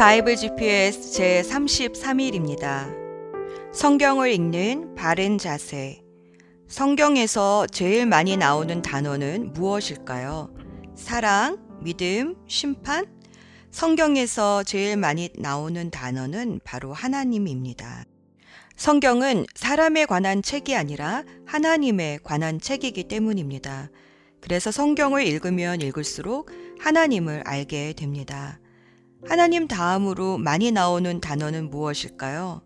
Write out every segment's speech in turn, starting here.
바이블 GPS 제 33일입니다. 성경을 읽는 바른 자세. 성경에서 제일 많이 나오는 단어는 무엇일까요? 사랑, 믿음, 심판? 성경에서 제일 많이 나오는 단어는 바로 하나님입니다. 성경은 사람에 관한 책이 아니라 하나님에 관한 책이기 때문입니다. 그래서 성경을 읽으면 읽을수록 하나님을 알게 됩니다. 하나님 다음으로 많이 나오는 단어는 무엇일까요?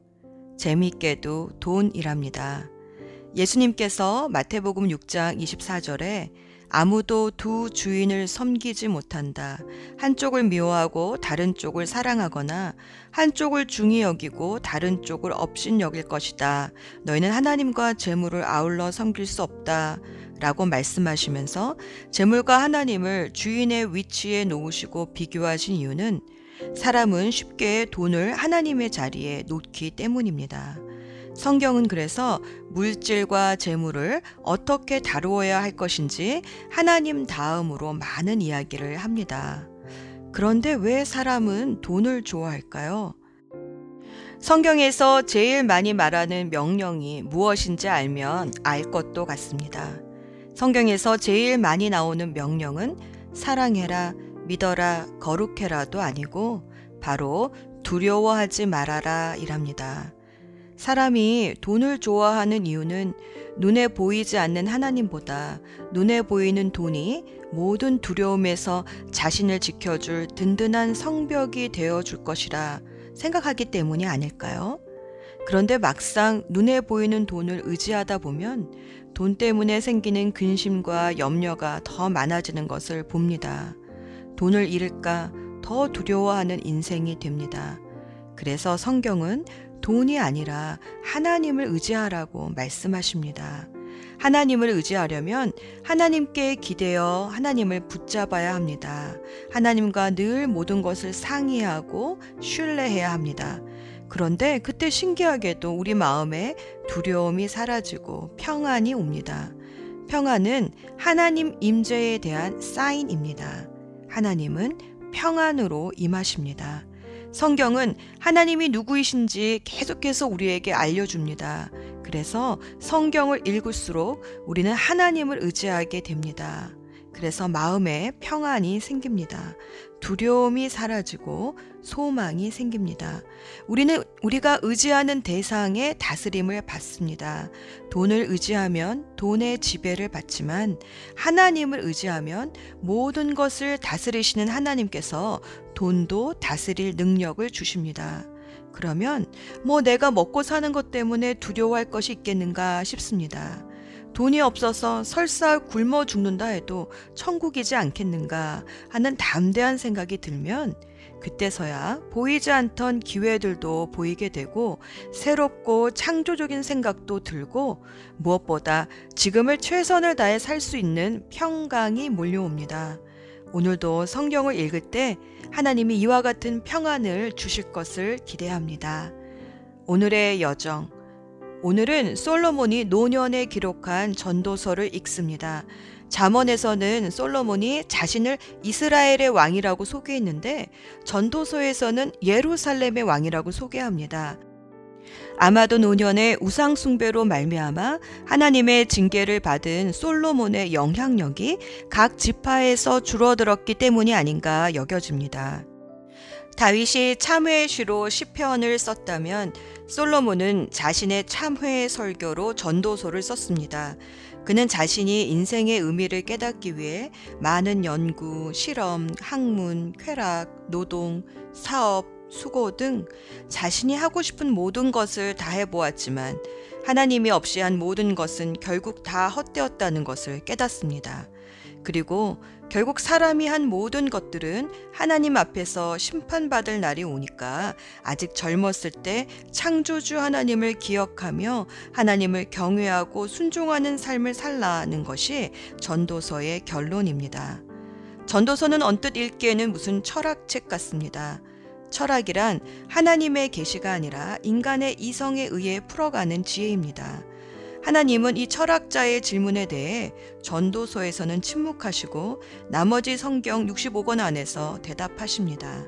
재미있게도 돈이랍니다. 예수님께서 마태복음 6장 24절에 아무도 두 주인을 섬기지 못한다. 한쪽을 미워하고 다른 쪽을 사랑하거나 한쪽을 중히 여기고 다른 쪽을 업신 여길 것이다. 너희는 하나님과 재물을 아울러 섬길 수 없다. 라고 말씀하시면서 재물과 하나님을 주인의 위치에 놓으시고 비교하신 이유는 사람은 쉽게 돈을 하나님의 자리에 놓기 때문입니다. 성경은 그래서 물질과 재물을 어떻게 다루어야 할 것인지 하나님 다음으로 많은 이야기를 합니다. 그런데 왜 사람은 돈을 좋아할까요? 성경에서 제일 많이 말하는 명령이 무엇인지 알면 알 것도 같습니다. 성경에서 제일 많이 나오는 명령은 사랑해라, 믿어라, 거룩해라도 아니고 바로 두려워하지 말아라 이랍니다. 사람이 돈을 좋아하는 이유는 눈에 보이지 않는 하나님보다 눈에 보이는 돈이 모든 두려움에서 자신을 지켜줄 든든한 성벽이 되어 줄 것이라 생각하기 때문이 아닐까요? 그런데 막상 눈에 보이는 돈을 의지하다 보면 돈 때문에 생기는 근심과 염려가 더 많아지는 것을 봅니다. 돈을 잃을까 더 두려워하는 인생이 됩니다. 그래서 성경은 돈이 아니라 하나님을 의지하라고 말씀하십니다. 하나님을 의지하려면 하나님께 기대어 하나님을 붙잡아야 합니다. 하나님과 늘 모든 것을 상의하고 신뢰해야 합니다. 그런데 그때 신기하게도 우리 마음에 두려움이 사라지고 평안이 옵니다. 평안은 하나님 임재에 대한 사인입니다. 하나님은 평안으로 임하십니다. 성경은 하나님이 누구이신지 계속해서 우리에게 알려줍니다. 그래서 성경을 읽을수록 우리는 하나님을 의지하게 됩니다. 그래서 마음에 평안이 생깁니다. 두려움이 사라지고 소망이 생깁니다. 우리는 우리가 의지하는 대상의 다스림을 받습니다. 돈을 의지하면 돈의 지배를 받지만 하나님을 의지하면 모든 것을 다스리시는 하나님께서 돈도 다스릴 능력을 주십니다. 그러면 뭐 내가 먹고 사는 것 때문에 두려워할 것이 있겠는가 싶습니다. 돈이 없어서 설사 굶어 죽는다 해도 천국이지 않겠는가 하는 담대한 생각이 들면 그때서야 보이지 않던 기회들도 보이게 되고 새롭고 창조적인 생각도 들고 무엇보다 지금을 최선을 다해 살 수 있는 평강이 몰려옵니다. 오늘도 성경을 읽을 때 하나님이 이와 같은 평안을 주실 것을 기대합니다. 오늘의 여정. 오늘은 솔로몬이 노년에 기록한 전도서를 읽습니다. 잠언에서는 솔로몬이 자신을 이스라엘의 왕이라고 소개했는데 전도서에서는 예루살렘의 왕이라고 소개합니다. 아마도 노년의 우상 숭배로 말미암아 하나님의 징계를 받은 솔로몬의 영향력이 각 지파에서 줄어들었기 때문이 아닌가 여겨집니다. 다윗이 참회의 시로 시편을 썼다면 솔로몬은 자신의 참회의 설교로 전도서를 썼습니다. 그는 자신이 인생의 의미를 깨닫기 위해 많은 연구, 실험, 학문, 쾌락, 노동, 사업, 수고 등 자신이 하고 싶은 모든 것을 다 해보았지만 하나님이 없이 한 모든 것은 결국 다 헛되었다는 것을 깨닫습니다. 그리고 결국 사람이 한 모든 것들은 하나님 앞에서 심판받을 날이 오니까 아직 젊었을 때 창조주 하나님을 기억하며 하나님을 경외하고 순종하는 삶을 살라는 것이 전도서의 결론입니다. 전도서는 언뜻 읽기에는 무슨 철학책 같습니다. 철학이란 하나님의 계시가 아니라 인간의 이성에 의해 풀어가는 지혜입니다. 하나님은 이 철학자의 질문에 대해 전도서에서는 침묵하시고 나머지 성경 65권 안에서 대답하십니다.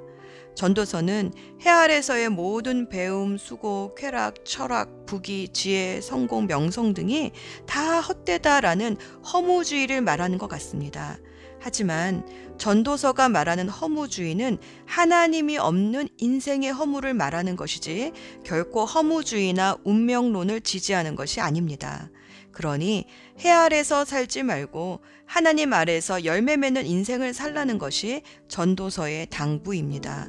전도서는 해 아래서의 모든 배움, 수고, 쾌락, 철학, 부귀, 지혜, 성공, 명성 등이 다 헛되다라는 허무주의를 말하는 것 같습니다. 하지만 전도서가 말하는 허무주의는 하나님이 없는 인생의 허무를 말하는 것이지 결코 허무주의나 운명론을 지지하는 것이 아닙니다. 그러니 해 아래서 살지 말고 하나님 아래서 열매 맺는 인생을 살라는 것이 전도서의 당부입니다.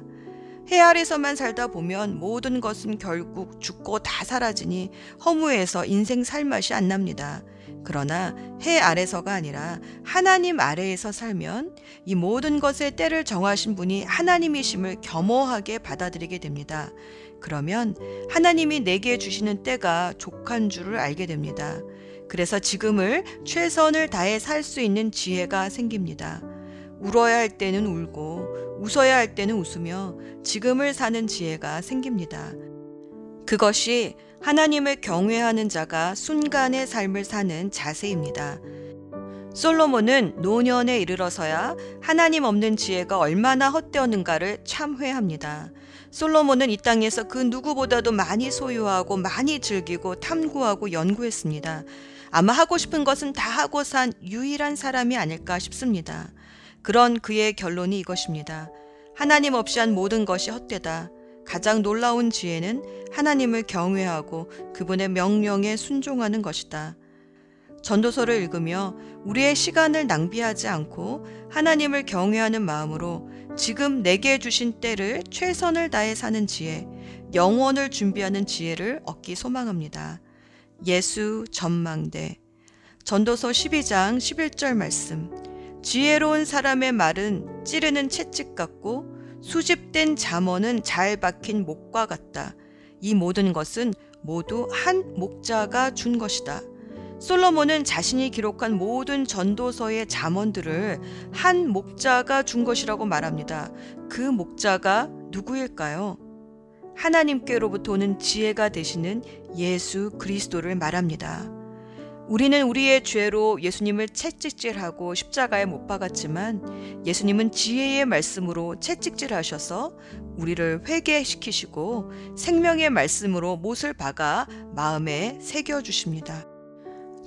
해 아래서만 살다 보면 모든 것은 결국 죽고 다 사라지니 허무해서 인생 살 맛이 안 납니다. 그러나 해 아래서가 아니라 하나님 아래에서 살면 이 모든 것의 때를 정하신 분이 하나님이심을 겸허하게 받아들이게 됩니다. 그러면 하나님이 내게 주시는 때가 족한 줄을 알게 됩니다. 그래서 지금을 최선을 다해 살 수 있는 지혜가 생깁니다. 울어야 할 때는 울고 웃어야 할 때는 웃으며 지금을 사는 지혜가 생깁니다. 그것이 하나님을 경외하는 자가 순간의 삶을 사는 자세입니다. 솔로몬은 노년에 이르러서야 하나님 없는 지혜가 얼마나 헛되었는가를 참회합니다. 솔로몬은 이 땅에서 그 누구보다도 많이 소유하고 많이 즐기고 탐구하고 연구했습니다. 아마 하고 싶은 것은 다 하고 산 유일한 사람이 아닐까 싶습니다. 그런 그의 결론이 이것입니다. 하나님 없이 한 모든 것이 헛되다. 가장 놀라운 지혜는 하나님을 경외하고 그분의 명령에 순종하는 것이다. 전도서를 읽으며 우리의 시간을 낭비하지 않고 하나님을 경외하는 마음으로 지금 내게 주신 때를 최선을 다해 사는 지혜, 영원을 준비하는 지혜를 얻기 소망합니다. 예수 전망대 전도서 12장 11절 말씀 지혜로운 사람의 말은 찌르는 채찍 같고 수집된 잠언은 잘 박힌 목과 같다. 이 모든 것은 모두 한 목자가 준 것이다. 솔로몬은 자신이 기록한 모든 전도서의 잠언들을 한 목자가 준 것이라고 말합니다. 그 목자가 누구일까요? 하나님께로부터 오는 지혜가 되시는 예수 그리스도를 말합니다. 우리는 우리의 죄로 예수님을 채찍질하고 십자가에 못 박았지만 예수님은 지혜의 말씀으로 채찍질하셔서 우리를 회개시키시고 생명의 말씀으로 못을 박아 마음에 새겨 주십니다.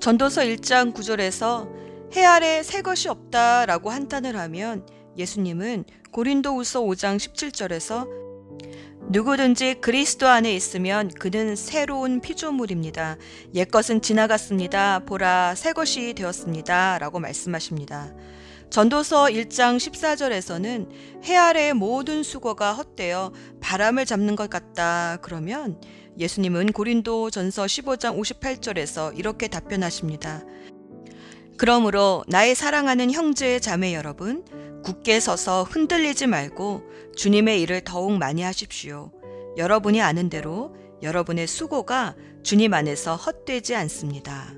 전도서 1장 9절에서 해 아래 새 것이 없다라고 한탄을 하면 예수님은 고린도후서 5장 17절에서 누구든지 그리스도 안에 있으면 그는 새로운 피조물입니다. 옛것은 지나갔습니다. 보라, 새 것이 되었습니다. 라고 말씀하십니다. 전도서 1장 14절에서는 해 아래의 모든 수고가 헛되어 바람을 잡는 것 같다. 그러면 예수님은 고린도 전서 15장 58절에서 이렇게 답변하십니다. 그러므로 나의 사랑하는 형제 자매 여러분, 굳게 서서 흔들리지 말고 주님의 일을 더욱 많이 하십시오. 여러분이 아는 대로 여러분의 수고가 주님 안에서 헛되지 않습니다.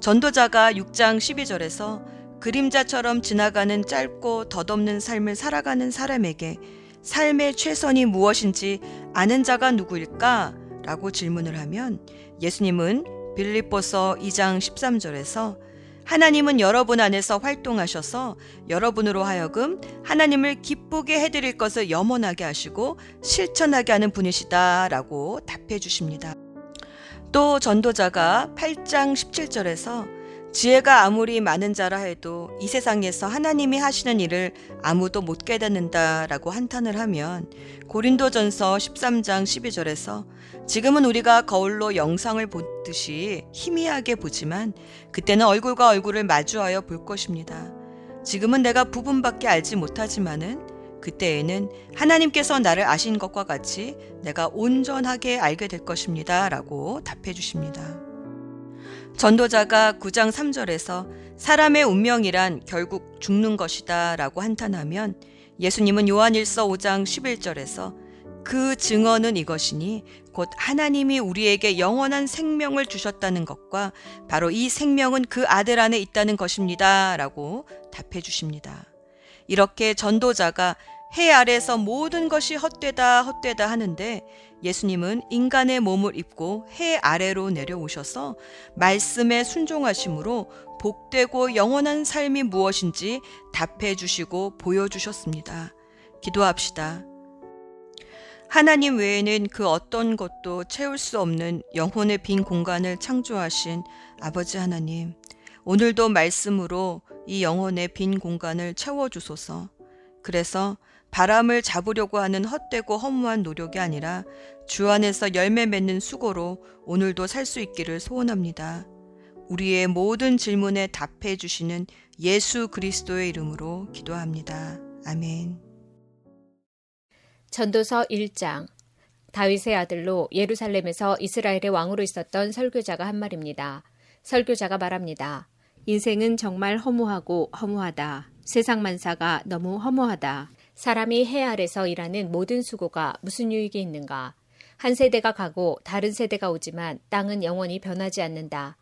전도자가 6장 12절에서 그림자처럼 지나가는 짧고 덧없는 삶을 살아가는 사람에게 삶의 최선이 무엇인지 아는 자가 누구일까? 라고 질문을 하면 예수님은 빌립보서 2장 13절에서 하나님은 여러분 안에서 활동하셔서 여러분으로 하여금 하나님을 기쁘게 해드릴 것을 염원하게 하시고 실천하게 하는 분이시다 라고 답해 주십니다. 또 전도자가 8장 17절에서 지혜가 아무리 많은 자라 해도 이 세상에서 하나님이 하시는 일을 아무도 못 깨닫는다라고 한탄을 하면 고린도전서 13장 12절에서 지금은 우리가 거울로 영상을 보듯이 희미하게 보지만 그때는 얼굴과 얼굴을 마주하여 볼 것입니다. 지금은 내가 부분밖에 알지 못하지만은 그때에는 하나님께서 나를 아신 것과 같이 내가 온전하게 알게 될 것입니다. 라고 답해 주십니다. 전도자가 9장 3절에서 사람의 운명이란 결국 죽는 것이다 라고 한탄하면 예수님은 요한일서 5장 11절에서 그 증언은 이것이니 곧 하나님이 우리에게 영원한 생명을 주셨다는 것과 바로 이 생명은 그 아들 안에 있다는 것입니다. 라고 답해 주십니다. 이렇게 전도자가 해 아래서 모든 것이 헛되다 헛되다 하는데 예수님은 인간의 몸을 입고 해 아래로 내려오셔서 말씀에 순종하심으로 복되고 영원한 삶이 무엇인지 답해 주시고 보여주셨습니다. 기도합시다. 하나님 외에는 그 어떤 것도 채울 수 없는 영혼의 빈 공간을 창조하신 아버지 하나님, 오늘도 말씀으로 이 영혼의 빈 공간을 채워주소서. 그래서 바람을 잡으려고 하는 헛되고 허무한 노력이 아니라 주 안에서 열매 맺는 수고로 오늘도 살 수 있기를 소원합니다. 우리의 모든 질문에 답해 주시는 예수 그리스도의 이름으로 기도합니다. 아멘. 전도서 1장 다윗의 아들로 예루살렘에서 이스라엘의 왕으로 있었던 설교자가 한 말입니다. 설교자가 말합니다. 인생은 정말 허무하고 허무하다. 세상 만사가 너무 허무하다. 사람이 해 아래서 일하는 모든 수고가 무슨 유익이 있는가? 한 세대가 가고 다른 세대가 오지만 땅은 영원히 변하지 않는다.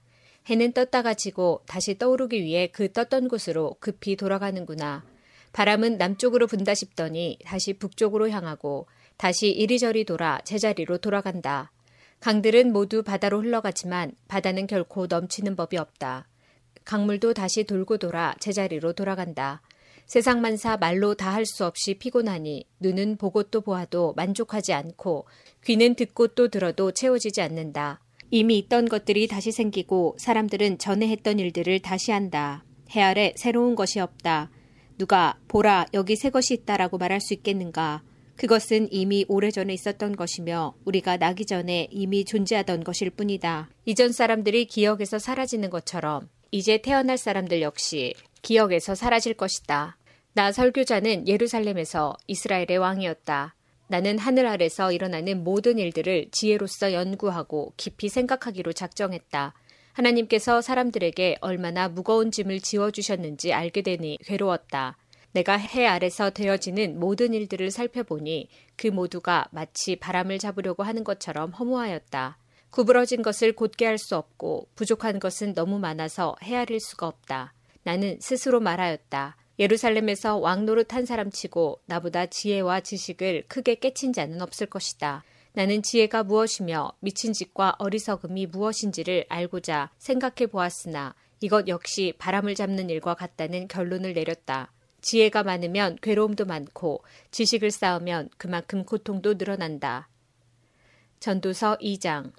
해는 떴다가 지고 다시 떠오르기 위해 그 떴던 곳으로 급히 돌아가는구나. 바람은 남쪽으로 분다 싶더니 다시 북쪽으로 향하고 다시 이리저리 돌아 제자리로 돌아간다. 강들은 모두 바다로 흘러가지만 바다는 결코 넘치는 법이 없다. 강물도 다시 돌고 돌아 제자리로 돌아간다. 세상 만사 말로 다 할 수 없이 피곤하니 눈은 보고 또 보아도 만족하지 않고 귀는 듣고 또 들어도 채워지지 않는다. 이미 있던 것들이 다시 생기고 사람들은 전에 했던 일들을 다시 한다. 해 아래 새로운 것이 없다. 누가 보라 여기 새 것이 있다라고 말할 수 있겠는가? 그것은 이미 오래전에 있었던 것이며 우리가 나기 전에 이미 존재하던 것일 뿐이다. 이전 사람들이 기억에서 사라지는 것처럼 이제 태어날 사람들 역시 기억에서 사라질 것이다. 나 설교자는 예루살렘에서 이스라엘의 왕이었다. 나는 하늘 아래서 일어나는 모든 일들을 지혜로서 연구하고 깊이 생각하기로 작정했다. 하나님께서 사람들에게 얼마나 무거운 짐을 지워주셨는지 알게 되니 괴로웠다. 내가 해 아래서 되어지는 모든 일들을 살펴보니 그 모두가 마치 바람을 잡으려고 하는 것처럼 허무하였다. 구부러진 것을 곧게 할 수 없고 부족한 것은 너무 많아서 헤아릴 수가 없다. 나는 스스로 말하였다. 예루살렘에서 왕 노릇한 사람치고 나보다 지혜와 지식을 크게 깨친 자는 없을 것이다. 나는 지혜가 무엇이며 미친 짓과 어리석음이 무엇인지를 알고자 생각해 보았으나 이것 역시 바람을 잡는 일과 같다는 결론을 내렸다. 지혜가 많으면 괴로움도 많고 지식을 쌓으면 그만큼 고통도 늘어난다. 전도서 2장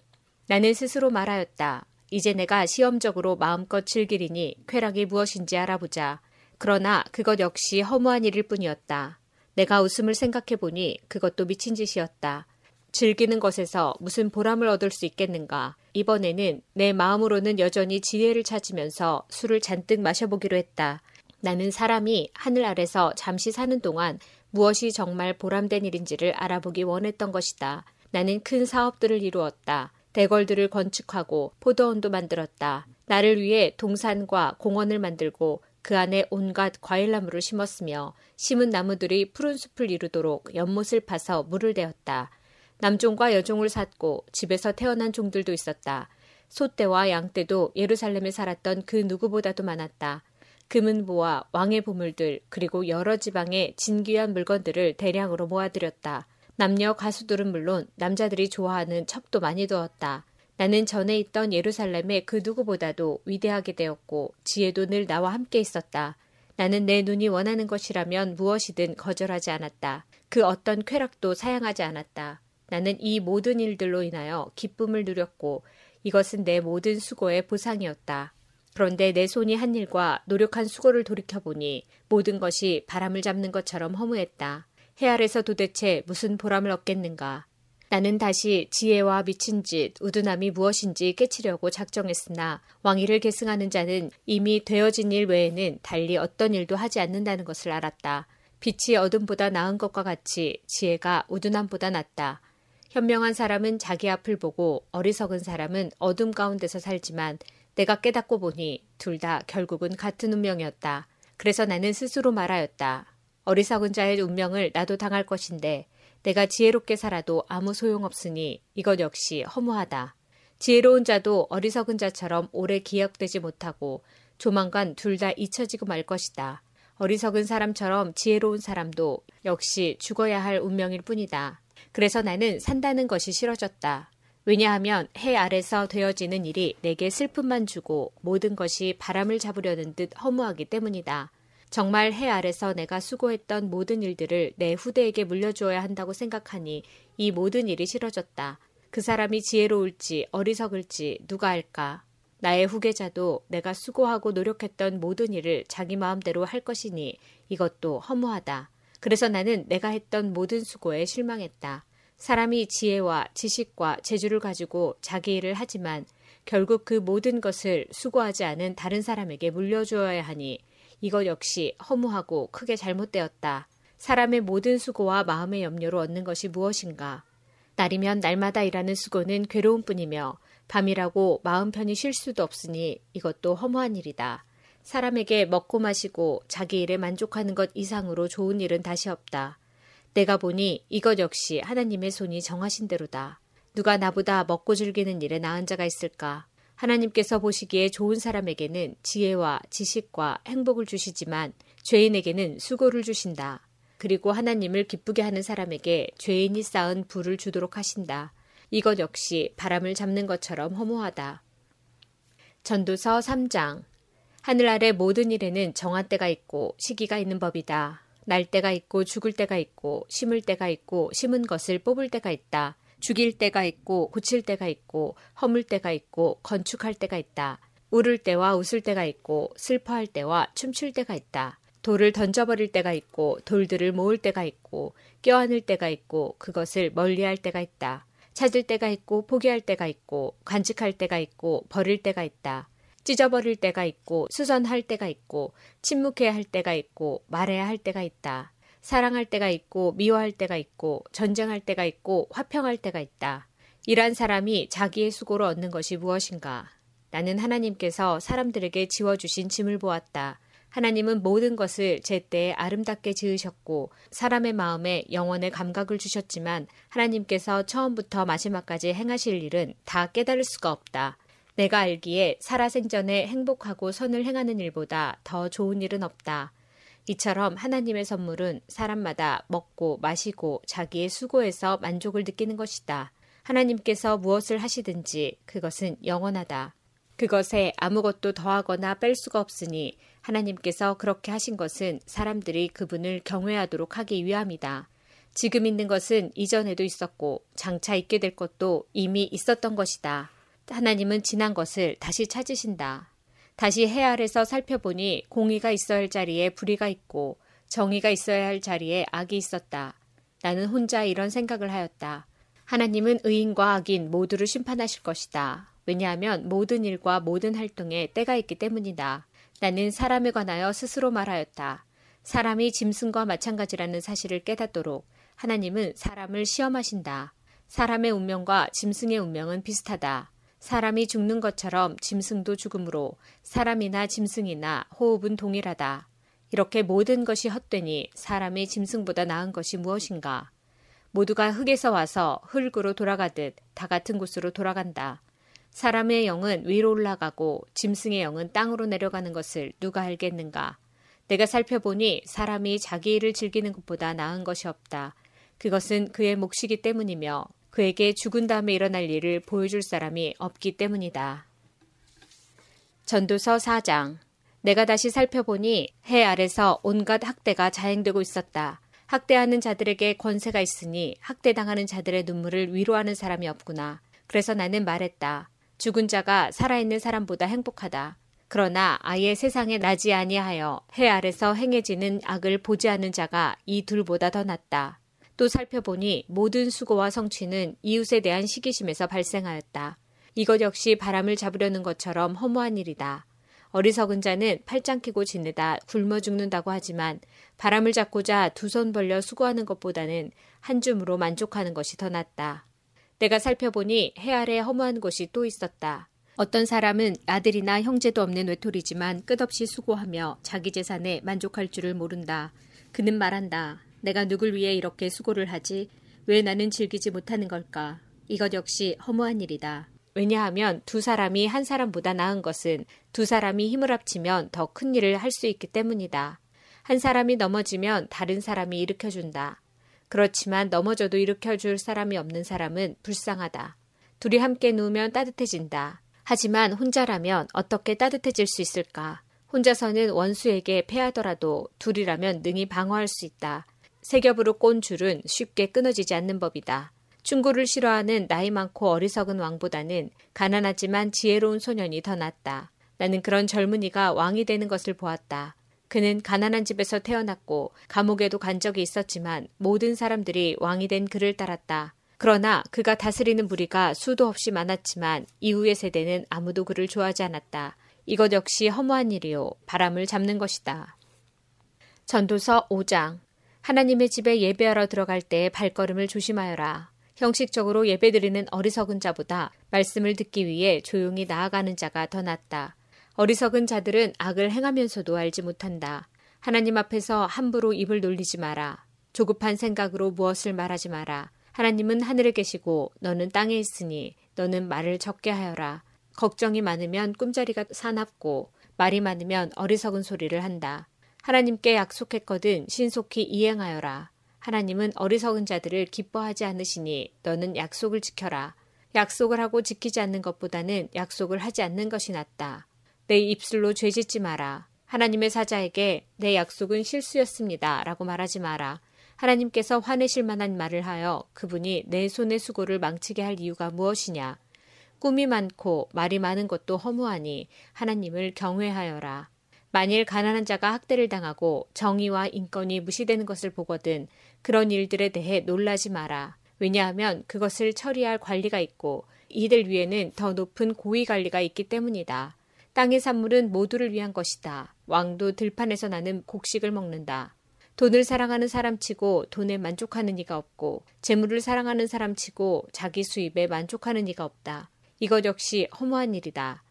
나는 스스로 말하였다. 이제 내가 시험적으로 마음껏 즐기리니 쾌락이 무엇인지 알아보자. 그러나 그것 역시 허무한 일일 뿐이었다. 내가 웃음을 생각해 보니 그것도 미친 짓이었다. 즐기는 것에서 무슨 보람을 얻을 수 있겠는가. 이번에는 내 마음으로는 여전히 지혜를 찾으면서 술을 잔뜩 마셔보기로 했다. 나는 사람이 하늘 아래서 잠시 사는 동안 무엇이 정말 보람된 일인지를 알아보기 원했던 것이다. 나는 큰 사업들을 이루었다. 대궐들을 건축하고 포도원도 만들었다. 나를 위해 동산과 공원을 만들고 그 안에 온갖 과일나무를 심었으며 심은 나무들이 푸른 숲을 이루도록 연못을 파서 물을 대었다. 남종과 여종을 샀고 집에서 태어난 종들도 있었다. 소떼와 양떼도 예루살렘에 살았던 그 누구보다도 많았다. 금은보와 왕의 보물들 그리고 여러 지방의 진귀한 물건들을 대량으로 모아들였다. 남녀 가수들은 물론 남자들이 좋아하는 첩도 많이 두었다. 나는 전에 있던 예루살렘의 그 누구보다도 위대하게 되었고 지혜도 늘 나와 함께 있었다. 나는 내 눈이 원하는 것이라면 무엇이든 거절하지 않았다. 그 어떤 쾌락도 사양하지 않았다. 나는 이 모든 일들로 인하여 기쁨을 누렸고 이것은 내 모든 수고의 보상이었다. 그런데 내 손이 한 일과 노력한 수고를 돌이켜보니 모든 것이 바람을 잡는 것처럼 허무했다. 해 아래서 도대체 무슨 보람을 얻겠는가? 나는 다시 지혜와 미친 짓, 우둔함이 무엇인지 깨치려고 작정했으나 왕위를 계승하는 자는 이미 되어진 일 외에는 달리 어떤 일도 하지 않는다는 것을 알았다. 빛이 어둠보다 나은 것과 같이 지혜가 우둔함보다 낫다. 현명한 사람은 자기 앞을 보고 어리석은 사람은 어둠 가운데서 살지만 내가 깨닫고 보니 둘 다 결국은 같은 운명이었다. 그래서 나는 스스로 말하였다. 어리석은 자의 운명을 나도 당할 것인데 내가 지혜롭게 살아도 아무 소용없으니 이것 역시 허무하다. 지혜로운 자도 어리석은 자처럼 오래 기억되지 못하고 조만간 둘 다 잊혀지고 말 것이다. 어리석은 사람처럼 지혜로운 사람도 역시 죽어야 할 운명일 뿐이다. 그래서 나는 산다는 것이 싫어졌다. 왜냐하면 해 아래서 되어지는 일이 내게 슬픔만 주고 모든 것이 바람을 잡으려는 듯 허무하기 때문이다. 정말 해 아래서 내가 수고했던 모든 일들을 내 후대에게 물려주어야 한다고 생각하니 이 모든 일이 싫어졌다. 그 사람이 지혜로울지 어리석을지 누가 알까? 나의 후계자도 내가 수고하고 노력했던 모든 일을 자기 마음대로 할 것이니 이것도 허무하다. 그래서 나는 내가 했던 모든 수고에 실망했다. 사람이 지혜와 지식과 재주를 가지고 자기 일을 하지만 결국 그 모든 것을 수고하지 않은 다른 사람에게 물려주어야 하니 이것 역시 허무하고 크게 잘못되었다. 사람의 모든 수고와 마음의 염려로 얻는 것이 무엇인가? 날이면 날마다 일하는 수고는 괴로운 뿐이며 밤이라고 마음 편히 쉴 수도 없으니 이것도 허무한 일이다. 사람에게 먹고 마시고 자기 일에 만족하는 것 이상으로 좋은 일은 다시 없다. 내가 보니 이것 역시 하나님의 손이 정하신 대로다. 누가 나보다 먹고 즐기는 일에 나은 자가 있을까? 하나님께서 보시기에 좋은 사람에게는 지혜와 지식과 행복을 주시지만 죄인에게는 수고를 주신다. 그리고 하나님을 기쁘게 하는 사람에게 죄인이 쌓은 불을 주도록 하신다. 이것 역시 바람을 잡는 것처럼 허무하다. 전도서 3장 하늘 아래 모든 일에는 정한 때가 있고 시기가 있는 법이다. 날 때가 있고 죽을 때가 있고 심을 때가 있고 심은 것을 뽑을 때가 있다. 죽일 때가 있고 고칠 때가 있고 허물 때가 있고 건축할 때가 있다. 울을 때와 웃을 때가 있고 슬퍼할 때와 춤출 때가 있다. 돌을 던져버릴 때가 있고 돌들을 모을 때가 있고 껴안을 때가 있고 그것을 멀리할 때가 있다. 찾을 때가 있고 포기할 때가 있고 간직할 때가 있고 버릴 때가 있다. 찢어버릴 때가 있고 수선할 때가 있고 침묵해야 할 때가 있고 말해야 할 때가 있다. 사랑할 때가 있고 미워할 때가 있고 전쟁할 때가 있고 화평할 때가 있다. 이러한 사람이 자기의 수고로 얻는 것이 무엇인가? 나는 하나님께서 사람들에게 지워주신 짐을 보았다. 하나님은 모든 것을 제때에 아름답게 지으셨고 사람의 마음에 영원의 감각을 주셨지만 하나님께서 처음부터 마지막까지 행하실 일은 다 깨달을 수가 없다. 내가 알기에 살아생전에 행복하고 선을 행하는 일보다 더 좋은 일은 없다. 이처럼 하나님의 선물은 사람마다 먹고 마시고 자기의 수고에서 만족을 느끼는 것이다. 하나님께서 무엇을 하시든지 그것은 영원하다. 그것에 아무것도 더하거나 뺄 수가 없으니 하나님께서 그렇게 하신 것은 사람들이 그분을 경외하도록 하기 위함이다. 지금 있는 것은 이전에도 있었고 장차 있게 될 것도 이미 있었던 것이다. 하나님은 지난 것을 다시 찾으신다. 다시 해 아래서 살펴보니 공의가 있어야 할 자리에 불의가 있고 정의가 있어야 할 자리에 악이 있었다. 나는 혼자 이런 생각을 하였다. 하나님은 의인과 악인 모두를 심판하실 것이다. 왜냐하면 모든 일과 모든 활동에 때가 있기 때문이다. 나는 사람에 관하여 스스로 말하였다. 사람이 짐승과 마찬가지라는 사실을 깨닫도록 하나님은 사람을 시험하신다. 사람의 운명과 짐승의 운명은 비슷하다. 사람이 죽는 것처럼 짐승도 죽으므로 사람이나 짐승이나 호흡은 동일하다. 이렇게 모든 것이 헛되니 사람이 짐승보다 나은 것이 무엇인가? 모두가 흙에서 와서 흙으로 돌아가듯 다 같은 곳으로 돌아간다. 사람의 영은 위로 올라가고 짐승의 영은 땅으로 내려가는 것을 누가 알겠는가? 내가 살펴보니 사람이 자기 일을 즐기는 것보다 나은 것이 없다. 그것은 그의 몫이기 때문이며 그에게 죽은 다음에 일어날 일을 보여줄 사람이 없기 때문이다. 전도서 4장 내가 다시 살펴보니 해 아래서 온갖 학대가 자행되고 있었다. 학대하는 자들에게 권세가 있으니 학대당하는 자들의 눈물을 위로하는 사람이 없구나. 그래서 나는 말했다. 죽은 자가 살아있는 사람보다 행복하다. 그러나 아예 세상에 나지 아니하여 해 아래서 행해지는 악을 보지 않는 자가 이 둘보다 더 낫다. 또 살펴보니 모든 수고와 성취는 이웃에 대한 시기심에서 발생하였다. 이것 역시 바람을 잡으려는 것처럼 허무한 일이다. 어리석은 자는 팔짱 끼고 지내다 굶어 죽는다고 하지만 바람을 잡고자 두 손 벌려 수고하는 것보다는 한 줌으로 만족하는 것이 더 낫다. 내가 살펴보니 해 아래 허무한 곳이 또 있었다. 어떤 사람은 아들이나 형제도 없는 외톨이지만 끝없이 수고하며 자기 재산에 만족할 줄을 모른다. 그는 말한다. 내가 누굴 위해 이렇게 수고를 하지? 왜 나는 즐기지 못하는 걸까? 이것 역시 허무한 일이다. 왜냐하면 두 사람이 한 사람보다 나은 것은 두 사람이 힘을 합치면 더 큰 일을 할 수 있기 때문이다. 한 사람이 넘어지면 다른 사람이 일으켜준다. 그렇지만 넘어져도 일으켜줄 사람이 없는 사람은 불쌍하다. 둘이 함께 누우면 따뜻해진다. 하지만 혼자라면 어떻게 따뜻해질 수 있을까? 혼자서는 원수에게 패하더라도 둘이라면 능히 방어할 수 있다. 세 겹으로 꼰 줄은 쉽게 끊어지지 않는 법이다. 충고를 싫어하는 나이 많고 어리석은 왕보다는 가난하지만 지혜로운 소년이 더 낫다. 나는 그런 젊은이가 왕이 되는 것을 보았다. 그는 가난한 집에서 태어났고 감옥에도 간 적이 있었지만 모든 사람들이 왕이 된 그를 따랐다. 그러나 그가 다스리는 무리가 수도 없이 많았지만 이후의 세대는 아무도 그를 좋아하지 않았다. 이것 역시 허무한 일이요. 바람을 잡는 것이다. 전도서 5장 하나님의 집에 예배하러 들어갈 때 발걸음을 조심하여라. 형식적으로 예배드리는 어리석은 자보다 말씀을 듣기 위해 조용히 나아가는 자가 더 낫다. 어리석은 자들은 악을 행하면서도 알지 못한다. 하나님 앞에서 함부로 입을 놀리지 마라. 조급한 생각으로 무엇을 말하지 마라. 하나님은 하늘에 계시고 너는 땅에 있으니 너는 말을 적게 하여라. 걱정이 많으면 꿈자리가 사납고 말이 많으면 어리석은 소리를 한다. 하나님께 약속했거든 신속히 이행하여라. 하나님은 어리석은 자들을 기뻐하지 않으시니 너는 약속을 지켜라. 약속을 하고 지키지 않는 것보다는 약속을 하지 않는 것이 낫다. 내 입술로 죄 짓지 마라. 하나님의 사자에게 내 약속은 실수였습니다. 라고 말하지 마라. 하나님께서 화내실 만한 말을 하여 그분이 내 손의 수고를 망치게 할 이유가 무엇이냐? 꿈이 많고 말이 많은 것도 허무하니 하나님을 경외하여라. 만일 가난한 자가 학대를 당하고 정의와 인권이 무시되는 것을 보거든 그런 일들에 대해 놀라지 마라. 왜냐하면 그것을 처리할 관리가 있고 이들 위에는 더 높은 고위 관리가 있기 때문이다. 땅의 산물은 모두를 위한 것이다. 왕도 들판에서 나는 곡식을 먹는다. 돈을 사랑하는 사람치고 돈에 만족하는 이가 없고 재물을 사랑하는 사람치고 자기 수입에 만족하는 이가 없다. 이것 역시 허무한 일이다.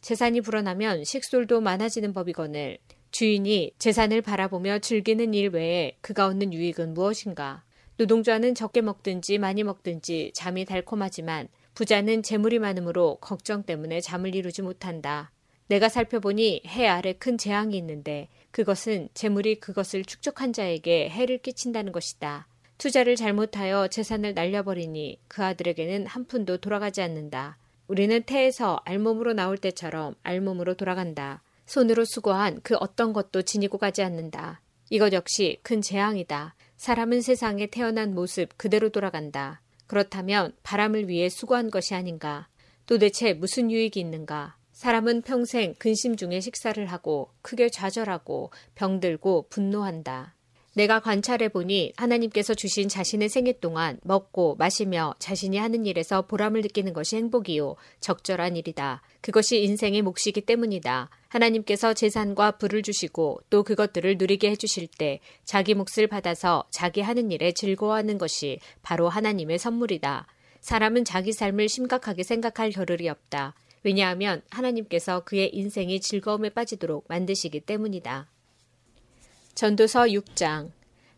재산이 불어나면 식솔도 많아지는 법이거늘 주인이 재산을 바라보며 즐기는 일 외에 그가 얻는 유익은 무엇인가? 노동자는 적게 먹든지 많이 먹든지 잠이 달콤하지만 부자는 재물이 많으므로 걱정 때문에 잠을 이루지 못한다. 내가 살펴보니 해 아래 큰 재앙이 있는데 그것은 재물이 그것을 축적한 자에게 해를 끼친다는 것이다. 투자를 잘못하여 재산을 날려버리니 그 아들에게는 한 푼도 돌아가지 않는다. 우리는 태에서 알몸으로 나올 때처럼 알몸으로 돌아간다. 손으로 수고한 그 어떤 것도 지니고 가지 않는다. 이것 역시 큰 재앙이다. 사람은 세상에 태어난 모습 그대로 돌아간다. 그렇다면 바람을 위해 수고한 것이 아닌가? 도대체 무슨 유익이 있는가? 사람은 평생 근심 중에 식사를 하고 크게 좌절하고 병들고 분노한다. 내가 관찰해 보니 하나님께서 주신 자신의 생애 동안 먹고 마시며 자신이 하는 일에서 보람을 느끼는 것이 행복이요. 적절한 일이다. 그것이 인생의 몫이기 때문이다. 하나님께서 재산과 부를 주시고 또 그것들을 누리게 해주실 때 자기 몫을 받아서 자기 하는 일에 즐거워하는 것이 바로 하나님의 선물이다. 사람은 자기 삶을 심각하게 생각할 겨를이 없다. 왜냐하면 하나님께서 그의 인생이 즐거움에 빠지도록 만드시기 때문이다. 전도서 6장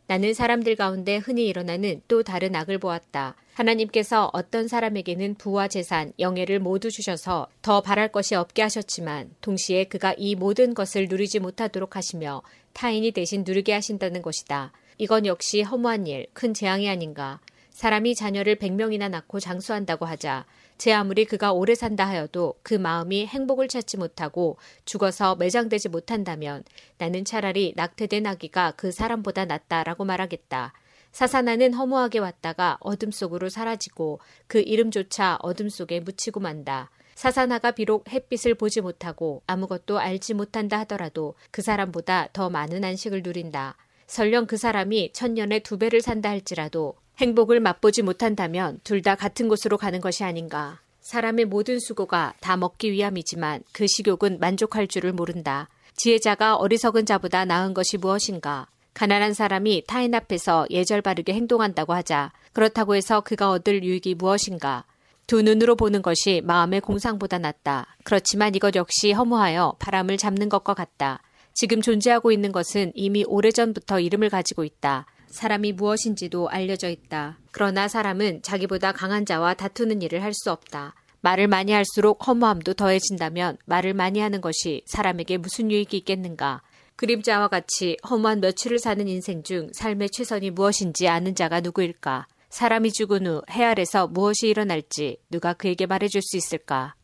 나는 사람들 가운데 흔히 일어나는 또 다른 악을 보았다. 하나님께서 어떤 사람에게는 부와 재산, 영예를 모두 주셔서 더 바랄 것이 없게 하셨지만 동시에 그가 이 모든 것을 누리지 못하도록 하시며 타인이 대신 누리게 하신다는 것이다. 이건 역시 허무한 일, 큰 재앙이 아닌가. 사람이 자녀를 100명이나 낳고 장수한다고 하자 제 아무리 그가 오래 산다 하여도 그 마음이 행복을 찾지 못하고 죽어서 매장되지 못한다면 나는 차라리 낙태된 아기가 그 사람보다 낫다라고 말하겠다. 사사나는 허무하게 왔다가 어둠 속으로 사라지고 그 이름조차 어둠 속에 묻히고 만다. 사사나가 비록 햇빛을 보지 못하고 아무것도 알지 못한다 하더라도 그 사람보다 더 많은 안식을 누린다. 설령 그 사람이 천년에 두 배를 산다 할지라도 행복을 맛보지 못한다면 둘 다 같은 곳으로 가는 것이 아닌가. 사람의 모든 수고가 다 먹기 위함이지만 그 식욕은 만족할 줄을 모른다. 지혜자가 어리석은 자보다 나은 것이 무엇인가? 가난한 사람이 타인 앞에서 예절 바르게 행동한다고 하자. 그렇다고 해서 그가 얻을 유익이 무엇인가? 두 눈으로 보는 것이 마음의 공상보다 낫다. 그렇지만 이것 역시 허무하여 바람을 잡는 것과 같다. 지금 존재하고 있는 것은 이미 오래전부터 이름을 가지고 있다. 사람이 무엇인지도 알려져 있다. 그러나 사람은 자기보다 강한 자와 다투는 일을 할 수 없다. 말을 많이 할수록 허무함도 더해진다면 말을 많이 하는 것이 사람에게 무슨 유익이 있겠는가? 그림자와 같이 허무한 며칠을 사는 인생 중 삶의 최선이 무엇인지 아는 자가 누구일까? 사람이 죽은 후 해 아래서 무엇이 일어날지 누가 그에게 말해줄 수 있을까?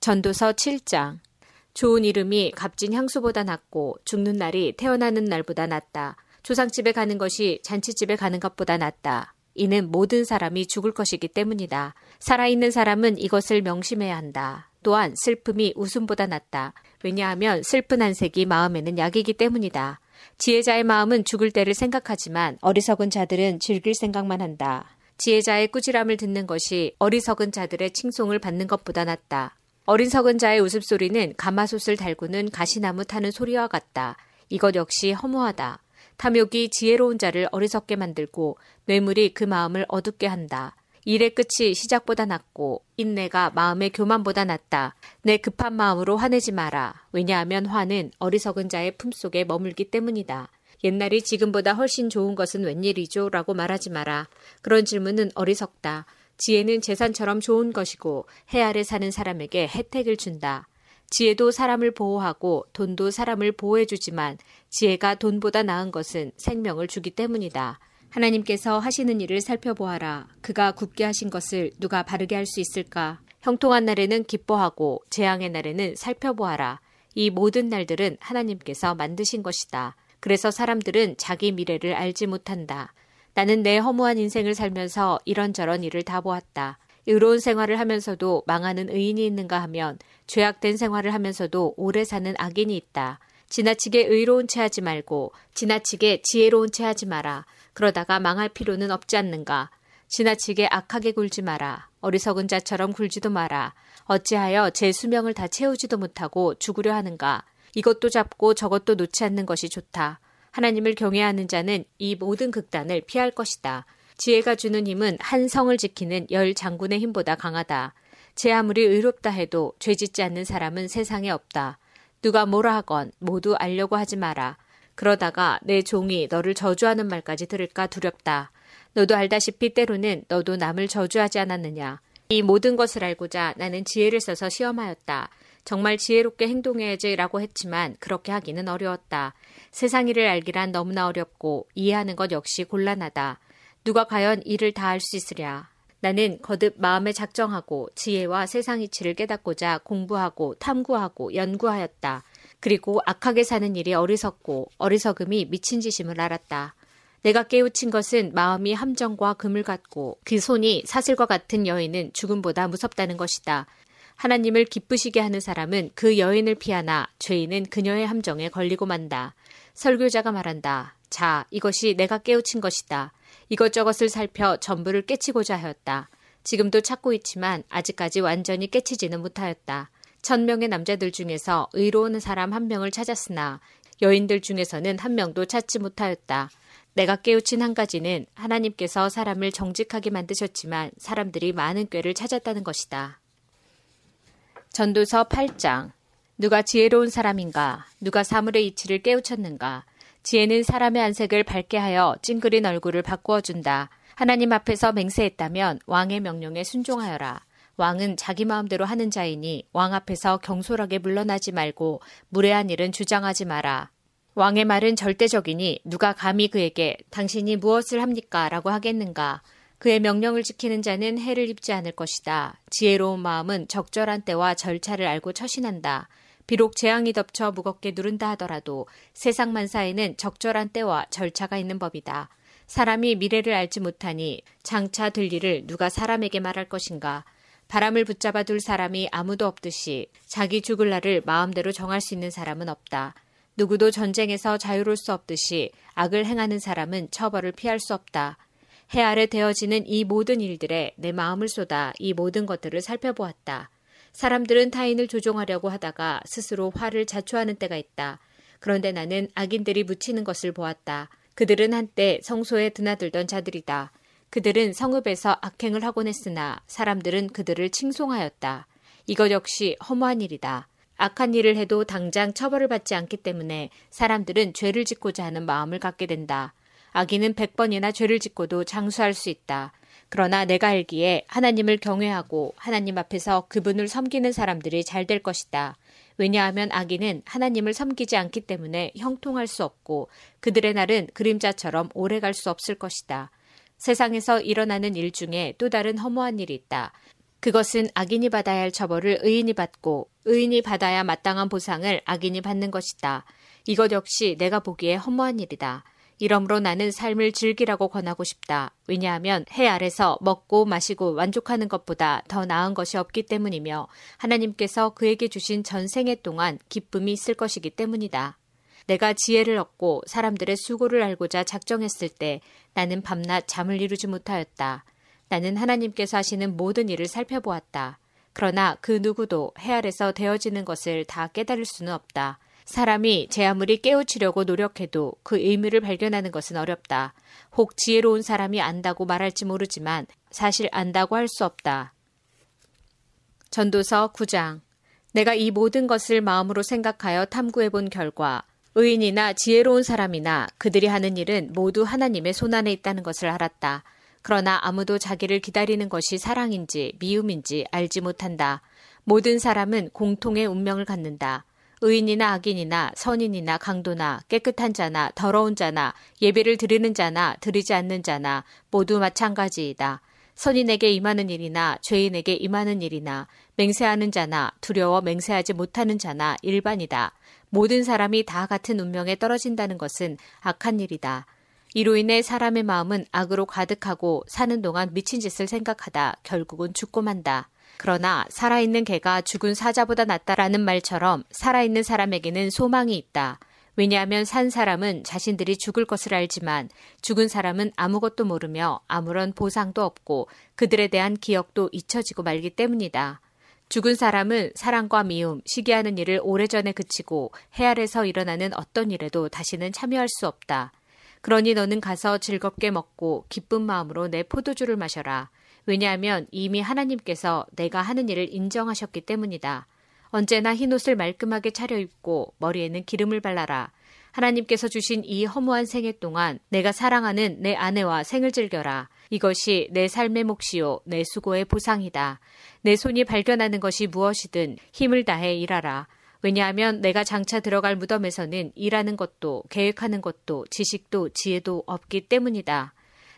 전도서 7장 좋은 이름이 값진 향수보다 낫고 죽는 날이 태어나는 날보다 낫다. 조상집에 가는 것이 잔치집에 가는 것보다 낫다. 이는 모든 사람이 죽을 것이기 때문이다. 살아있는 사람은 이것을 명심해야 한다. 또한 슬픔이 웃음보다 낫다. 왜냐하면 슬픈 한색이 마음에는 약이기 때문이다. 지혜자의 마음은 죽을 때를 생각하지만 어리석은 자들은 즐길 생각만 한다. 지혜자의 꾸지람을 듣는 것이 어리석은 자들의 칭송을 받는 것보다 낫다. 어린석은 자의 웃음소리는 가마솥을 달구는 가시나무 타는 소리와 같다. 이것 역시 허무하다. 탐욕이 지혜로운 자를 어리석게 만들고 뇌물이 그 마음을 어둡게 한다. 일의 끝이 시작보다 낫고 인내가 마음의 교만보다 낫다. 내 급한 마음으로 화내지 마라. 왜냐하면 화는 어리석은 자의 품속에 머물기 때문이다. 옛날이 지금보다 훨씬 좋은 것은 웬일이죠? 라고 말하지 마라. 그런 질문은 어리석다. 지혜는 재산처럼 좋은 것이고 해 아래 사는 사람에게 혜택을 준다. 지혜도 사람을 보호하고 돈도 사람을 보호해주지만 지혜가 돈보다 나은 것은 생명을 주기 때문이다. 하나님께서 하시는 일을 살펴보아라. 그가 굳게 하신 것을 누가 바르게 할 수 있을까? 형통한 날에는 기뻐하고 재앙의 날에는 살펴보아라. 이 모든 날들은 하나님께서 만드신 것이다. 그래서 사람들은 자기 미래를 알지 못한다. 나는 내 허무한 인생을 살면서 이런저런 일을 다 보았다. 의로운 생활을 하면서도 망하는 의인이 있는가 하면 죄악된 생활을 하면서도 오래 사는 악인이 있다. 지나치게 의로운 채 하지 말고 지나치게 지혜로운 채 하지 마라. 그러다가 망할 필요는 없지 않는가. 지나치게 악하게 굴지 마라. 어리석은 자처럼 굴지도 마라. 어찌하여 제 수명을 다 채우지도 못하고 죽으려 하는가. 이것도 잡고 저것도 놓지 않는 것이 좋다. 하나님을 경외하는 자는 이 모든 극단을 피할 것이다. 지혜가 주는 힘은 한 성을 지키는 열 장군의 힘보다 강하다. 제 아무리 의롭다 해도 죄 짓지 않는 사람은 세상에 없다. 누가 뭐라 하건 모두 알려고 하지 마라. 그러다가 내 종이 너를 저주하는 말까지 들을까 두렵다. 너도 알다시피 때로는 너도 남을 저주하지 않았느냐. 이 모든 것을 알고자 나는 지혜를 써서 시험하였다. 정말 지혜롭게 행동해야지라고 했지만 그렇게 하기는 어려웠다. 세상 일을 알기란 너무나 어렵고 이해하는 것 역시 곤란하다. 누가 과연 이를 다 할 수 있으랴. 나는 거듭 마음에 작정하고 지혜와 세상 이치를 깨닫고자 공부하고 탐구하고 연구하였다. 그리고 악하게 사는 일이 어리석고 어리석음이 미친 짓임을 알았다. 내가 깨우친 것은 마음이 함정과 금을 갖고 그 손이 사슬과 같은 여인은 죽음보다 무섭다는 것이다. 하나님을 기쁘시게 하는 사람은 그 여인을 피하나 죄인은 그녀의 함정에 걸리고 만다. 설교자가 말한다. 자, 이것이 내가 깨우친 것이다. 이것저것을 살펴 전부를 깨치고자 하였다. 지금도 찾고 있지만 아직까지 완전히 깨치지는 못하였다. 천 명의 남자들 중에서 의로운 사람 한 명을 찾았으나 여인들 중에서는 한 명도 찾지 못하였다. 내가 깨우친 한 가지는 하나님께서 사람을 정직하게 만드셨지만 사람들이 많은 꾀를 찾았다는 것이다. 전도서 8장 누가 지혜로운 사람인가? 누가 사물의 이치를 깨우쳤는가? 지혜는 사람의 안색을 밝게 하여 찡그린 얼굴을 바꾸어 준다. 하나님 앞에서 맹세했다면 왕의 명령에 순종하여라. 왕은 자기 마음대로 하는 자이니 왕 앞에서 경솔하게 물러나지 말고 무례한 일은 주장하지 마라. 왕의 말은 절대적이니 누가 감히 그에게 당신이 무엇을 합니까? 라고 하겠는가? 그의 명령을 지키는 자는 해를 입지 않을 것이다. 지혜로운 마음은 적절한 때와 절차를 알고 처신한다. 비록 재앙이 덮쳐 무겁게 누른다 하더라도 세상 만사에는 적절한 때와 절차가 있는 법이다. 사람이 미래를 알지 못하니 장차 들 일을 누가 사람에게 말할 것인가. 바람을 붙잡아 둘 사람이 아무도 없듯이 자기 죽을 날을 마음대로 정할 수 있는 사람은 없다. 누구도 전쟁에서 자유로울 수 없듯이 악을 행하는 사람은 처벌을 피할 수 없다. 해 아래 되어지는 이 모든 일들에 내 마음을 쏟아 이 모든 것들을 살펴보았다. 사람들은 타인을 조종하려고 하다가 스스로 화를 자초하는 때가 있다. 그런데 나는 악인들이 묻히는 것을 보았다. 그들은 한때 성소에 드나들던 자들이다. 그들은 성읍에서 악행을 하곤 했으나 사람들은 그들을 칭송하였다. 이것 역시 허무한 일이다. 악한 일을 해도 당장 처벌을 받지 않기 때문에 사람들은 죄를 짓고자 하는 마음을 갖게 된다. 악인은 백번이나 죄를 짓고도 장수할 수 있다. 그러나 내가 알기에 하나님을 경외하고 하나님 앞에서 그분을 섬기는 사람들이 잘 될 것이다. 왜냐하면 악인은 하나님을 섬기지 않기 때문에 형통할 수 없고 그들의 날은 그림자처럼 오래 갈 수 없을 것이다. 세상에서 일어나는 일 중에 또 다른 허무한 일이 있다. 그것은 악인이 받아야 할 처벌을 의인이 받고 의인이 받아야 마땅한 보상을 악인이 받는 것이다. 이것 역시 내가 보기에 허무한 일이다. 이러므로 나는 삶을 즐기라고 권하고 싶다. 왜냐하면 해 아래서 먹고 마시고 만족하는 것보다 더 나은 것이 없기 때문이며 하나님께서 그에게 주신 전생애 동안 기쁨이 있을 것이기 때문이다. 내가 지혜를 얻고 사람들의 수고를 알고자 작정했을 때 나는 밤낮 잠을 이루지 못하였다. 나는 하나님께서 하시는 모든 일을 살펴보았다. 그러나 그 누구도 해 아래서 되어지는 것을 다 깨달을 수는 없다. 사람이 제 아무리 깨우치려고 노력해도 그 의미를 발견하는 것은 어렵다. 혹 지혜로운 사람이 안다고 말할지 모르지만 사실 안다고 할 수 없다. 전도서 9장 내가 이 모든 것을 마음으로 생각하여 탐구해 본 결과 의인이나 지혜로운 사람이나 그들이 하는 일은 모두 하나님의 손안에 있다는 것을 알았다. 그러나 아무도 자기를 기다리는 것이 사랑인지 미움인지 알지 못한다. 모든 사람은 공통의 운명을 갖는다. 의인이나 악인이나 선인이나 강도나 깨끗한 자나 더러운 자나 예배를 드리는 자나 드리지 않는 자나 모두 마찬가지이다. 선인에게 임하는 일이나 죄인에게 임하는 일이나 맹세하는 자나 두려워 맹세하지 못하는 자나 일반이다. 모든 사람이 다 같은 운명에 떨어진다는 것은 악한 일이다. 이로 인해 사람의 마음은 악으로 가득하고 사는 동안 미친 짓을 생각하다 결국은 죽고 만다. 그러나 살아있는 개가 죽은 사자보다 낫다라는 말처럼 살아있는 사람에게는 소망이 있다. 왜냐하면 산 사람은 자신들이 죽을 것을 알지만 죽은 사람은 아무것도 모르며 아무런 보상도 없고 그들에 대한 기억도 잊혀지고 말기 때문이다. 죽은 사람은 사랑과 미움, 시기하는 일을 오래전에 그치고 해 아래서 일어나는 어떤 일에도 다시는 참여할 수 없다. 그러니 너는 가서 즐겁게 먹고 기쁜 마음으로 내 포도주를 마셔라. 왜냐하면 이미 하나님께서 내가 하는 일을 인정하셨기 때문이다. 언제나 흰옷을 말끔하게 차려입고 머리에는 기름을 발라라. 하나님께서 주신 이 허무한 생애 동안 내가 사랑하는 내 아내와 생을 즐겨라. 이것이 내 삶의 몫이요, 내 수고의 보상이다. 내 손이 발견하는 것이 무엇이든 힘을 다해 일하라. 왜냐하면 내가 장차 들어갈 무덤에서는 일하는 것도 계획하는 것도 지식도 지혜도 없기 때문이다.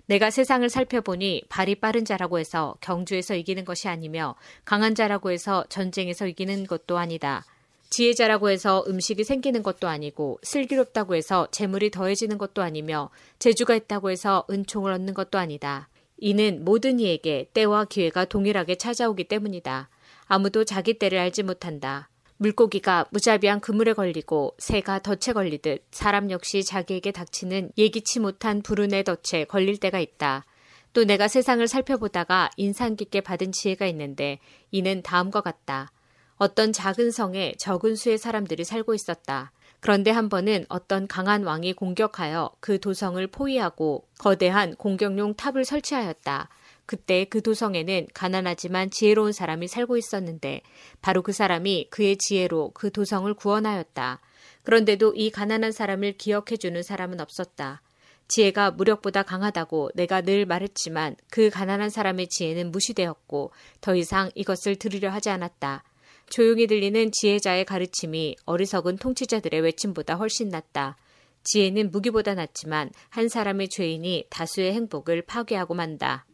내가 세상을 살펴보니 발이 빠른 자라고 해서 경주에서 이기는 것이 아니며 강한 자라고 해서 전쟁에서 이기는 것도 아니다. 지혜자라고 해서 음식이 생기는 것도 아니고 슬기롭다고 해서 재물이 더해지는 것도 아니며 재주가 있다고 해서 은총을 얻는 것도 아니다. 이는 모든 이에게 때와 기회가 동일하게 찾아오기 때문이다. 아무도 자기 때를 알지 못한다. 물고기가 무자비한 그물에 걸리고 새가 덫에 걸리듯 사람 역시 자기에게 닥치는 예기치 못한 불운의 덫에 걸릴 때가 있다. 또 내가 세상을 살펴보다가 인상 깊게 받은 지혜가 있는데 이는 다음과 같다. 어떤 작은 성에 적은 수의 사람들이 살고 있었다. 그런데 한 번은 어떤 강한 왕이 공격하여 그 도성을 포위하고 거대한 공격용 탑을 설치하였다. 그때 그 도성에는 가난하지만 지혜로운 사람이 살고 있었는데 바로 그 사람이 그의 지혜로 그 도성을 구원하였다. 그런데도 이 가난한 사람을 기억해주는 사람은 없었다. 지혜가 무력보다 강하다고 내가 늘 말했지만 그 가난한 사람의 지혜는 무시되었고 더 이상 이것을 들으려 하지 않았다. 조용히 들리는 지혜자의 가르침이 어리석은 통치자들의 외침보다 훨씬 낫다. 지혜는 무기보다 낫지만 한 사람의 죄인이 다수의 행복을 파괴하고 만다.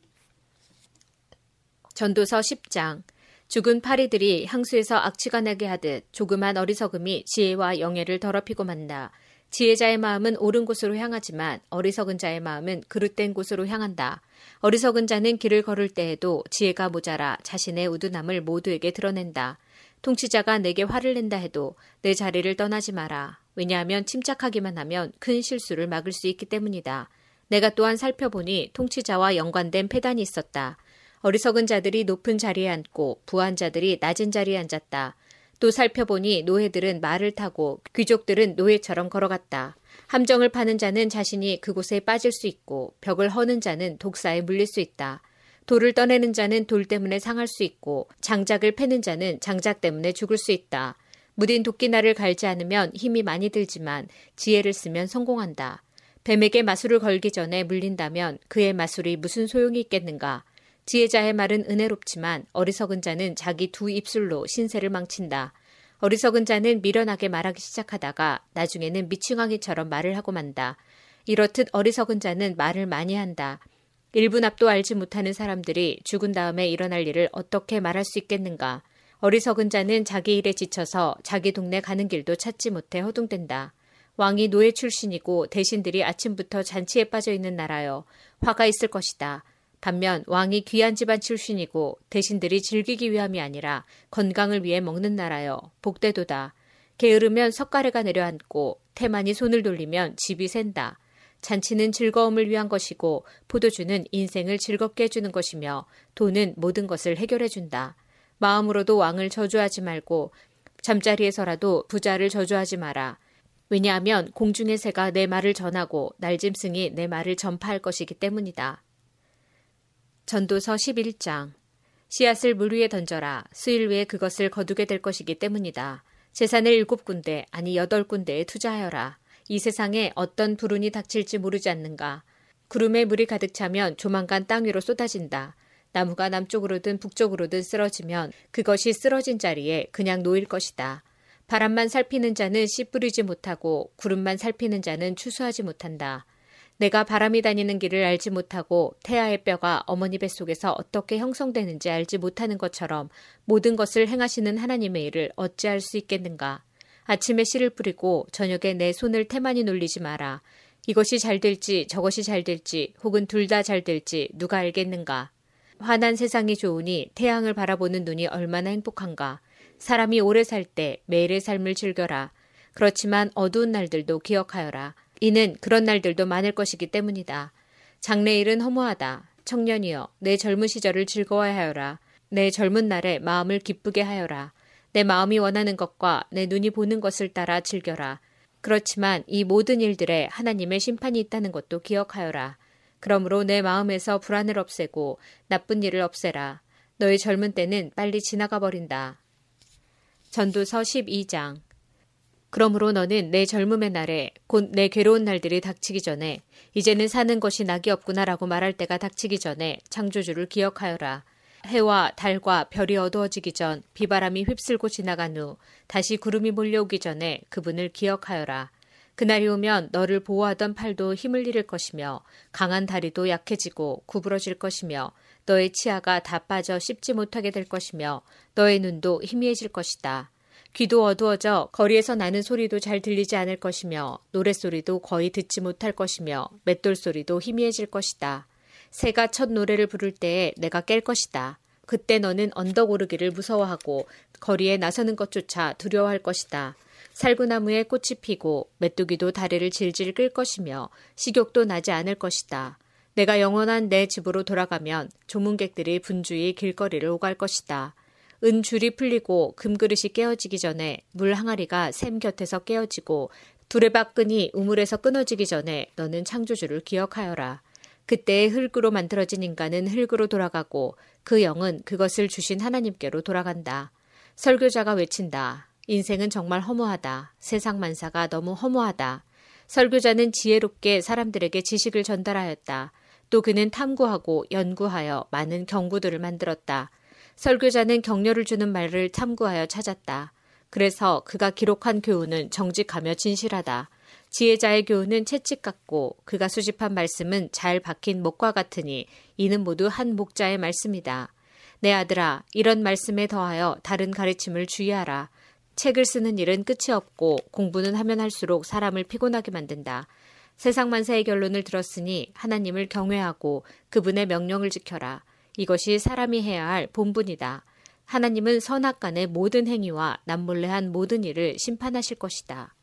전도서 10장 죽은 파리들이 향수에서 악취가 나게 하듯 조그만 어리석음이 지혜와 영예를 더럽히고 만다. 지혜자의 마음은 옳은 곳으로 향하지만 어리석은 자의 마음은 그릇된 곳으로 향한다. 어리석은 자는 길을 걸을 때에도 지혜가 모자라 자신의 우둔함을 모두에게 드러낸다. 통치자가 내게 화를 낸다 해도 내 자리를 떠나지 마라. 왜냐하면 침착하기만 하면 큰 실수를 막을 수 있기 때문이다. 내가 또한 살펴보니 통치자와 연관된 폐단이 있었다. 어리석은 자들이 높은 자리에 앉고 부한 자들이 낮은 자리에 앉았다. 또 살펴보니 노예들은 말을 타고 귀족들은 노예처럼 걸어갔다. 함정을 파는 자는 자신이 그곳에 빠질 수 있고 벽을 허는 자는 독사에 물릴 수 있다. 돌을 떠내는 자는 돌 때문에 상할 수 있고 장작을 패는 자는 장작 때문에 죽을 수 있다. 무딘 도끼날을 갈지 않으면 힘이 많이 들지만 지혜를 쓰면 성공한다. 뱀에게 마술을 걸기 전에 물린다면 그의 마술이 무슨 소용이 있겠는가? 지혜자의 말은 은혜롭지만 어리석은 자는 자기 두 입술로 신세를 망친다. 어리석은 자는 미련하게 말하기 시작하다가 나중에는 미충왕이처럼 말을 하고 만다. 이렇듯 어리석은 자는 말을 많이 한다. 1분 앞도 알지 못하는 사람들이 죽은 다음에 일어날 일을 어떻게 말할 수 있겠는가. 어리석은 자는 자기 일에 지쳐서 자기 동네 가는 길도 찾지 못해 허둥댄다. 왕이 노예 출신이고 대신들이 아침부터 잔치에 빠져 있는 나라여 화가 있을 것이다. 반면 왕이 귀한 집안 출신이고 대신들이 즐기기 위함이 아니라 건강을 위해 먹는 나라여 복대도다. 게으르면 석가래가 내려앉고 태만이 손을 돌리면 집이 샌다. 잔치는 즐거움을 위한 것이고 포도주는 인생을 즐겁게 해주는 것이며 돈은 모든 것을 해결해준다. 마음으로도 왕을 저주하지 말고 잠자리에서라도 부자를 저주하지 마라. 왜냐하면 공중의 새가 내 말을 전하고 날짐승이 내 말을 전파할 것이기 때문이다. 전도서 11장 씨앗을 물 위에 던져라. 수일 후에 그것을 거두게 될 것이기 때문이다. 재산을 일곱 군데 아니 여덟 군데에 투자하여라. 이 세상에 어떤 불운이 닥칠지 모르지 않는가. 구름에 물이 가득 차면 조만간 땅 위로 쏟아진다. 나무가 남쪽으로든 북쪽으로든 쓰러지면 그것이 쓰러진 자리에 그냥 놓일 것이다. 바람만 살피는 자는 씨 뿌리지 못하고 구름만 살피는 자는 추수하지 못한다. 내가 바람이 다니는 길을 알지 못하고 태아의 뼈가 어머니 뱃속에서 어떻게 형성되는지 알지 못하는 것처럼 모든 것을 행하시는 하나님의 일을 어찌할 수 있겠는가. 아침에 씨를 뿌리고 저녁에 내 손을 태만히 놀리지 마라. 이것이 잘 될지 저것이 잘 될지 혹은 둘 다 잘 될지 누가 알겠는가. 환한 세상이 좋으니 태양을 바라보는 눈이 얼마나 행복한가. 사람이 오래 살 때 매일의 삶을 즐겨라. 그렇지만 어두운 날들도 기억하여라. 이는 그런 날들도 많을 것이기 때문이다. 장래일은 허무하다. 청년이여, 내 젊은 시절을 즐거워하여라. 내 젊은 날에 마음을 기쁘게 하여라. 내 마음이 원하는 것과 내 눈이 보는 것을 따라 즐겨라. 그렇지만 이 모든 일들에 하나님의 심판이 있다는 것도 기억하여라. 그러므로 내 마음에서 불안을 없애고 나쁜 일을 없애라. 너의 젊은 때는 빨리 지나가 버린다. 전도서 12장 그러므로 너는 내 젊음의 날에 곧 내 괴로운 날들이 닥치기 전에 이제는 사는 것이 낙이 없구나라고 말할 때가 닥치기 전에 창조주를 기억하여라. 해와 달과 별이 어두워지기 전 비바람이 휩쓸고 지나간 후 다시 구름이 몰려오기 전에 그분을 기억하여라. 그날이 오면 너를 보호하던 팔도 힘을 잃을 것이며 강한 다리도 약해지고 구부러질 것이며 너의 치아가 다 빠져 씹지 못하게 될 것이며 너의 눈도 희미해질 것이다. 귀도 어두워져 거리에서 나는 소리도 잘 들리지 않을 것이며 노랫소리도 거의 듣지 못할 것이며 맷돌 소리도 희미해질 것이다. 새가 첫 노래를 부를 때에 내가 깰 것이다. 그때 너는 언덕 오르기를 무서워하고 거리에 나서는 것조차 두려워할 것이다. 살구나무에 꽃이 피고 메뚜기도 다리를 질질 끌 것이며 식욕도 나지 않을 것이다. 내가 영원한 내 집으로 돌아가면 조문객들이 분주히 길거리를 오갈 것이다. 은 줄이 풀리고 금그릇이 깨어지기 전에 물 항아리가 샘 곁에서 깨어지고 두레박 끈이 우물에서 끊어지기 전에 너는 창조주를 기억하여라. 그때의 흙으로 만들어진 인간은 흙으로 돌아가고 그 영은 그것을 주신 하나님께로 돌아간다. 설교자가 외친다. 인생은 정말 허무하다. 세상 만사가 너무 허무하다. 설교자는 지혜롭게 사람들에게 지식을 전달하였다. 또 그는 탐구하고 연구하여 많은 경구들을 만들었다. 설교자는 격려를 주는 말을 탐구하여 찾았다. 그래서 그가 기록한 교훈은 정직하며 진실하다. 지혜자의 교훈은 채찍 같고 그가 수집한 말씀은 잘 박힌 목과 같으니 이는 모두 한 목자의 말씀이다. 내 아들아, 이런 말씀에 더하여 다른 가르침을 주의하라. 책을 쓰는 일은 끝이 없고 공부는 하면 할수록 사람을 피곤하게 만든다. 세상 만사의 결론을 들었으니 하나님을 경외하고 그분의 명령을 지켜라. 이것이 사람이 해야 할 본분이다. 하나님은 선악 간의 모든 행위와 남몰래 한 모든 일을 심판하실 것이다.